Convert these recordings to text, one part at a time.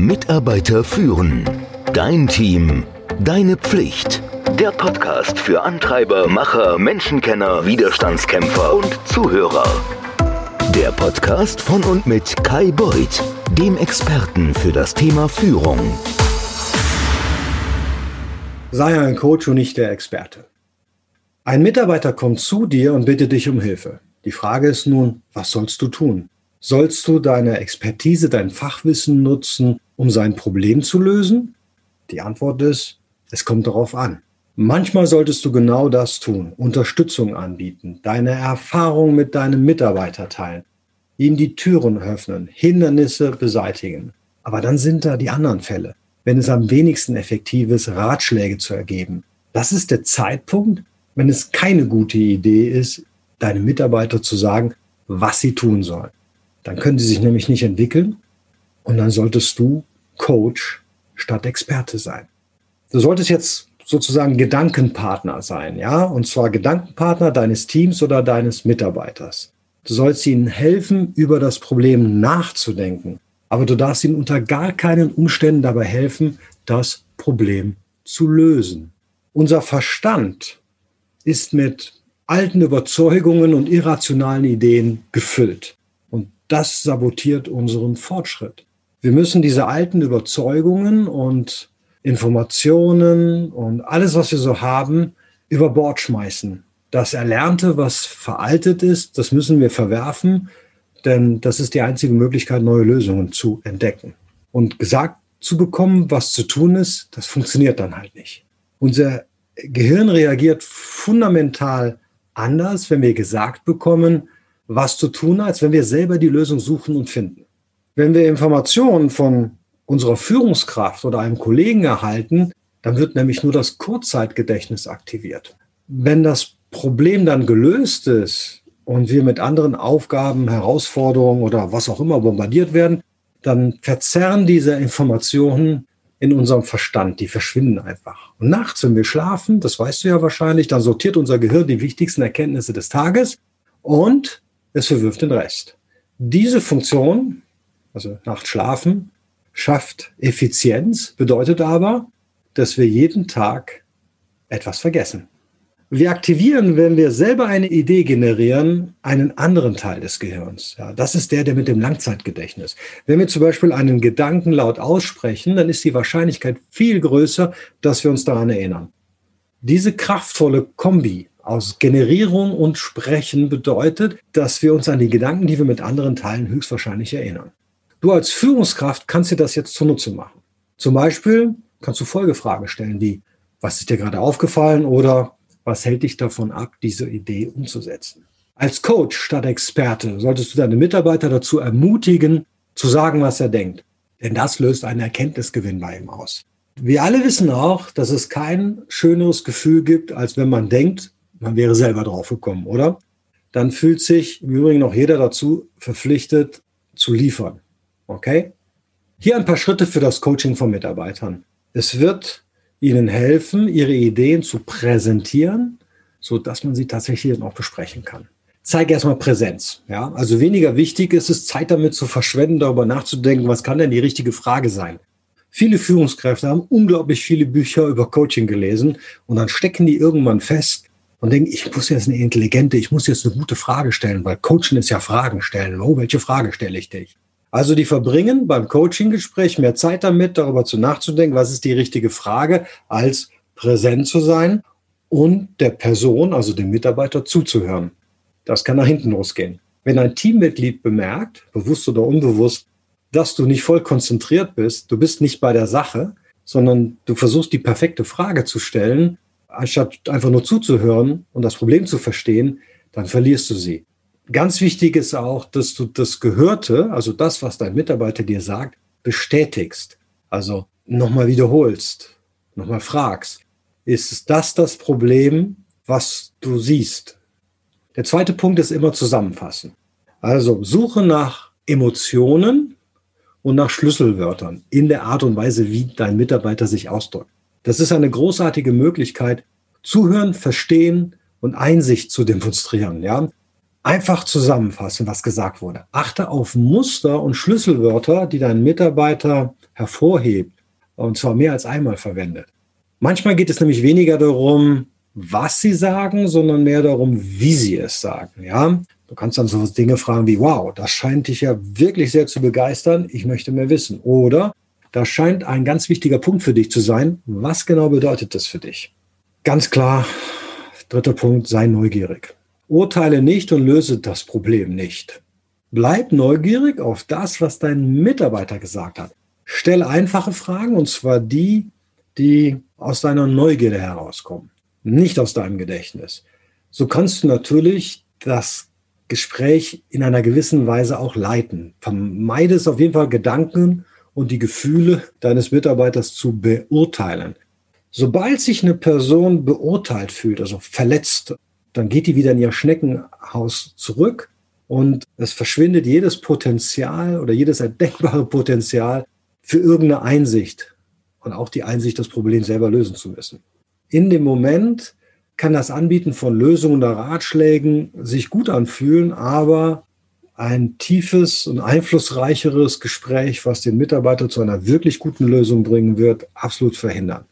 Mitarbeiter führen. Dein Team. Deine Pflicht. Der Podcast für Antreiber, Macher, Menschenkenner, Widerstandskämpfer und Zuhörer. Der Podcast von und mit Kai Beuth, dem Experten für das Thema Führung. Sei ein Coach und nicht der Experte. Ein Mitarbeiter kommt zu dir und bittet dich um Hilfe. Die Frage ist nun, was sollst du tun? Sollst du deine Expertise, dein Fachwissen nutzen, um sein Problem zu lösen? Die Antwort ist, es kommt darauf an. Manchmal solltest du genau das tun, Unterstützung anbieten, deine Erfahrung mit deinem Mitarbeiter teilen, ihm die Türen öffnen, Hindernisse beseitigen. Aber dann sind da die anderen Fälle, wenn es am wenigsten effektiv ist, Ratschläge zu ergeben. Das ist der Zeitpunkt, wenn es keine gute Idee ist, deinem Mitarbeiter zu sagen, was sie tun sollen. Dann können sie sich nämlich nicht entwickeln und dann solltest du Coach statt Experte sein. Du solltest jetzt sozusagen Gedankenpartner sein, ja, und zwar Gedankenpartner deines Teams oder deines Mitarbeiters. Du sollst ihnen helfen, über das Problem nachzudenken, aber du darfst ihnen unter gar keinen Umständen dabei helfen, das Problem zu lösen. Unser Verstand ist mit alten Überzeugungen und irrationalen Ideen gefüllt das sabotiert unseren Fortschritt. Wir müssen diese alten Überzeugungen und Informationen und alles, was wir so haben, über Bord schmeißen. Das Erlernte, was veraltet ist, das müssen wir verwerfen, denn das ist die einzige Möglichkeit, neue Lösungen zu entdecken. Und gesagt zu bekommen, was zu tun ist, das funktioniert dann halt nicht. Unser Gehirn reagiert fundamental anders, wenn wir gesagt bekommen, was zu tun, als wenn wir selber die Lösung suchen und finden. Wenn wir Informationen von unserer Führungskraft oder einem Kollegen erhalten, dann wird nämlich nur das Kurzzeitgedächtnis aktiviert. Wenn das Problem dann gelöst ist und wir mit anderen Aufgaben, Herausforderungen oder was auch immer bombardiert werden, dann verzerren diese Informationen in unserem Verstand, die verschwinden einfach. Und nachts, wenn wir schlafen, das weißt du ja wahrscheinlich, dann sortiert unser Gehirn die wichtigsten Erkenntnisse des Tages und es verwirft den Rest. Diese Funktion, also Nacht schlafen, schafft Effizienz, bedeutet aber, dass wir jeden Tag etwas vergessen. Wir aktivieren, wenn wir selber eine Idee generieren, einen anderen Teil des Gehirns. Ja, das ist der, der mit dem Langzeitgedächtnis. Wenn wir zum Beispiel einen Gedanken laut aussprechen, dann ist die Wahrscheinlichkeit viel größer, dass wir uns daran erinnern. Diese kraftvolle Kombi aus Generierung und Sprechen bedeutet, dass wir uns an die Gedanken, die wir mit anderen teilen, höchstwahrscheinlich erinnern. Du als Führungskraft kannst dir das jetzt zunutze machen. Zum Beispiel kannst du Folgefragen stellen wie, was ist dir gerade aufgefallen oder was hält dich davon ab, diese Idee umzusetzen? Als Coach statt Experte solltest du deine Mitarbeiter dazu ermutigen, zu sagen, was er denkt. Denn das löst einen Erkenntnisgewinn bei ihm aus. Wir alle wissen auch, dass es kein schöneres Gefühl gibt, als wenn man denkt, man wäre selber drauf gekommen, oder? Dann fühlt sich im Übrigen noch jeder dazu verpflichtet zu liefern. Okay? Hier ein paar Schritte für das Coaching von Mitarbeitern. Es wird Ihnen helfen, Ihre Ideen zu präsentieren, so dass man sie tatsächlich auch besprechen kann. Zeig erstmal Präsenz. Ja, also weniger wichtig ist es, Zeit damit zu verschwenden, darüber nachzudenken, was kann denn die richtige Frage sein? Viele Führungskräfte haben unglaublich viele Bücher über Coaching gelesen und dann stecken die irgendwann fest, und denken, ich muss jetzt eine intelligente, ich muss jetzt eine gute Frage stellen, weil Coaching ist ja Fragen stellen. Oh, welche Frage stelle ich dich? Also die verbringen beim Coaching-Gespräch mehr Zeit damit, darüber zu nachzudenken, was ist die richtige Frage, als präsent zu sein und der Person, also dem Mitarbeiter, zuzuhören. Das kann nach hinten losgehen. Wenn ein Teammitglied bemerkt, bewusst oder unbewusst, dass du nicht voll konzentriert bist, du bist nicht bei der Sache, sondern du versuchst die perfekte Frage zu stellen, anstatt einfach nur zuzuhören und das Problem zu verstehen, dann verlierst du sie. Ganz wichtig ist auch, dass du das Gehörte, also das, was dein Mitarbeiter dir sagt, bestätigst. Also nochmal wiederholst, nochmal fragst. Ist das das Problem, was du siehst? Der zweite Punkt ist immer zusammenfassen. Also suche nach Emotionen und nach Schlüsselwörtern in der Art und Weise, wie dein Mitarbeiter sich ausdrückt. Das ist eine großartige Möglichkeit, zuhören, verstehen und Einsicht zu demonstrieren. Ja? Einfach zusammenfassen, was gesagt wurde. Achte auf Muster und Schlüsselwörter, die dein Mitarbeiter hervorhebt und zwar mehr als einmal verwendet. Manchmal geht es nämlich weniger darum, was sie sagen, sondern mehr darum, wie sie es sagen. Ja, du kannst dann so Dinge fragen wie, wow, das scheint dich ja wirklich sehr zu begeistern. Ich möchte mehr wissen. Oder das scheint ein ganz wichtiger Punkt für dich zu sein. Was genau bedeutet das für dich? Ganz klar, dritter Punkt, sei neugierig. Urteile nicht und löse das Problem nicht. Bleib neugierig auf das, was dein Mitarbeiter gesagt hat. Stell einfache Fragen und zwar die, die aus deiner Neugierde herauskommen, nicht aus deinem Gedächtnis. So kannst du natürlich das Gespräch in einer gewissen Weise auch leiten. Vermeide es auf jeden Fall, Gedanken und die Gefühle deines Mitarbeiters zu beurteilen. Sobald sich eine Person beurteilt fühlt, also verletzt, dann geht die wieder in ihr Schneckenhaus zurück und es verschwindet jedes Potenzial oder jedes erdenkbare Potenzial für irgendeine Einsicht und auch die Einsicht, das Problem selber lösen zu müssen. In dem Moment kann das Anbieten von Lösungen oder Ratschlägen sich gut anfühlen, aber ein tiefes und einflussreicheres Gespräch, was den Mitarbeiter zu einer wirklich guten Lösung bringen wird, absolut verhindern.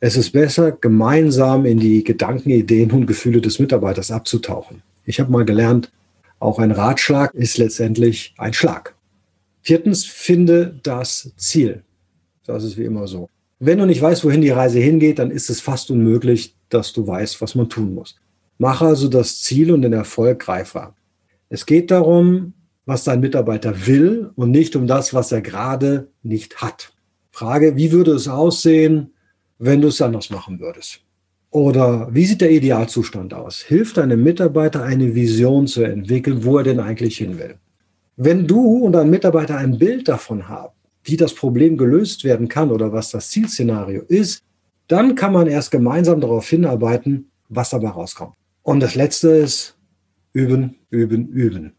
Es ist besser, gemeinsam in die Gedanken, Ideen und Gefühle des Mitarbeiters abzutauchen. Ich habe mal gelernt, auch ein Ratschlag ist letztendlich ein Schlag. Viertens, finde das Ziel. Das ist wie immer so. Wenn du nicht weißt, wohin die Reise hingeht, dann ist es fast unmöglich, dass du weißt, was man tun muss. Mach also das Ziel und den Erfolg greifbar. Es geht darum, was dein Mitarbeiter will und nicht um das, was er gerade nicht hat. Frage, wie würde es aussehen, wenn du es anders machen würdest? Oder wie sieht der Idealzustand aus? Hilft deinem Mitarbeiter eine Vision zu entwickeln, wo er denn eigentlich hin will? Wenn du und dein Mitarbeiter ein Bild davon haben, wie das Problem gelöst werden kann oder was das Zielszenario ist, dann kann man erst gemeinsam darauf hinarbeiten, was dabei rauskommt. Und das Letzte ist üben, üben, üben.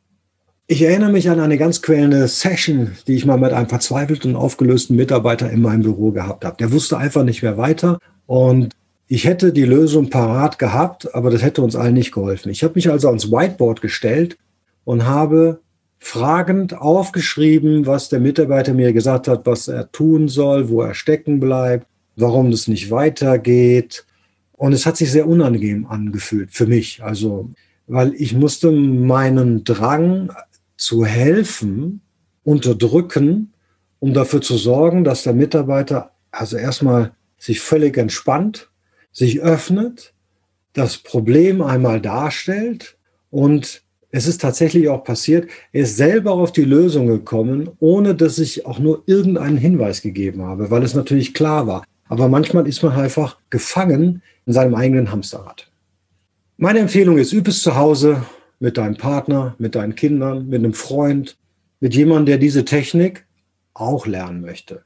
Ich erinnere mich an eine ganz quälende Session, die ich mal mit einem verzweifelten, aufgelösten Mitarbeiter in meinem Büro gehabt habe. Der wusste einfach nicht mehr weiter und ich hätte die Lösung parat gehabt, aber das hätte uns allen nicht geholfen. Ich habe mich also ans Whiteboard gestellt und habe fragend aufgeschrieben, was der Mitarbeiter mir gesagt hat, was er tun soll, wo er stecken bleibt, warum das nicht weitergeht. Und es hat sich sehr unangenehm angefühlt für mich. Also, weil ich musste meinen Drang zu helfen unterdrücken, um dafür zu sorgen, dass der Mitarbeiter also erstmal sich völlig entspannt sich öffnet, das Problem einmal darstellt und es ist tatsächlich auch passiert, er ist selber auf die Lösung gekommen, ohne dass ich auch nur irgendeinen Hinweis gegeben habe, weil es natürlich klar war. Aber manchmal ist man einfach gefangen in seinem eigenen Hamsterrad. Meine Empfehlung ist, übe es zu Hause mit deinem Partner, mit deinen Kindern, mit einem Freund, mit jemandem, der diese Technik auch lernen möchte.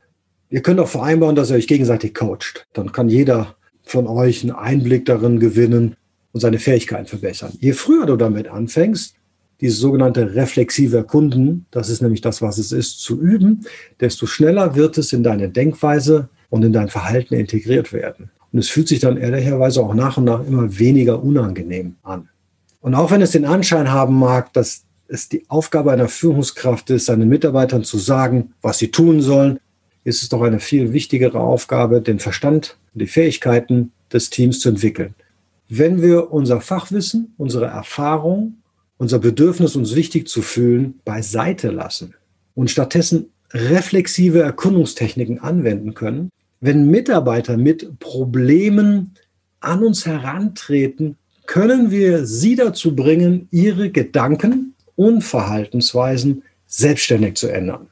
Ihr könnt auch vereinbaren, dass ihr euch gegenseitig coacht. Dann kann jeder von euch einen Einblick darin gewinnen und seine Fähigkeiten verbessern. Je früher du damit anfängst, dieses sogenannte reflexive Erkunden, das ist nämlich das, was es ist, zu üben, desto schneller wird es in deine Denkweise und in dein Verhalten integriert werden. Und es fühlt sich dann ehrlicherweise auch nach und nach immer weniger unangenehm an. Und auch wenn es den Anschein haben mag, dass es die Aufgabe einer Führungskraft ist, seinen Mitarbeitern zu sagen, was sie tun sollen, ist es doch eine viel wichtigere Aufgabe, den Verstand und die Fähigkeiten des Teams zu entwickeln. Wenn wir unser Fachwissen, unsere Erfahrung, unser Bedürfnis, uns wichtig zu fühlen, beiseite lassen und stattdessen reflexive Erkundungstechniken anwenden können, wenn Mitarbeiter mit Problemen an uns herantreten, können wir sie dazu bringen, ihre Gedanken und Verhaltensweisen selbstständig zu ändern.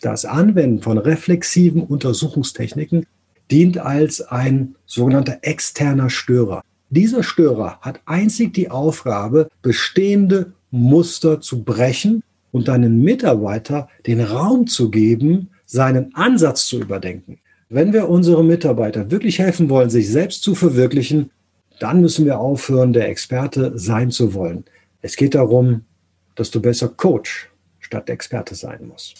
Das Anwenden von reflexiven Untersuchungstechniken dient als ein sogenannter externer Störer. Dieser Störer hat einzig die Aufgabe, bestehende Muster zu brechen und deinen Mitarbeiter den Raum zu geben, seinen Ansatz zu überdenken. Wenn wir unseren Mitarbeiter wirklich helfen wollen, sich selbst zu verwirklichen, dann müssen wir aufhören, der Experte sein zu wollen. Es geht darum, dass du besser Coach statt Experte sein musst.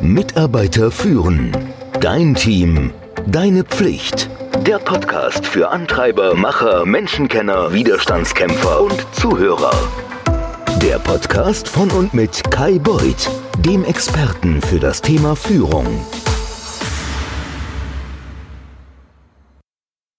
Mitarbeiter führen. Dein Team. Deine Pflicht. Der Podcast für Antreiber, Macher, Menschenkenner, Widerstandskämpfer und Zuhörer. Der Podcast von und mit Kai Beuth, dem Experten für das Thema Führung.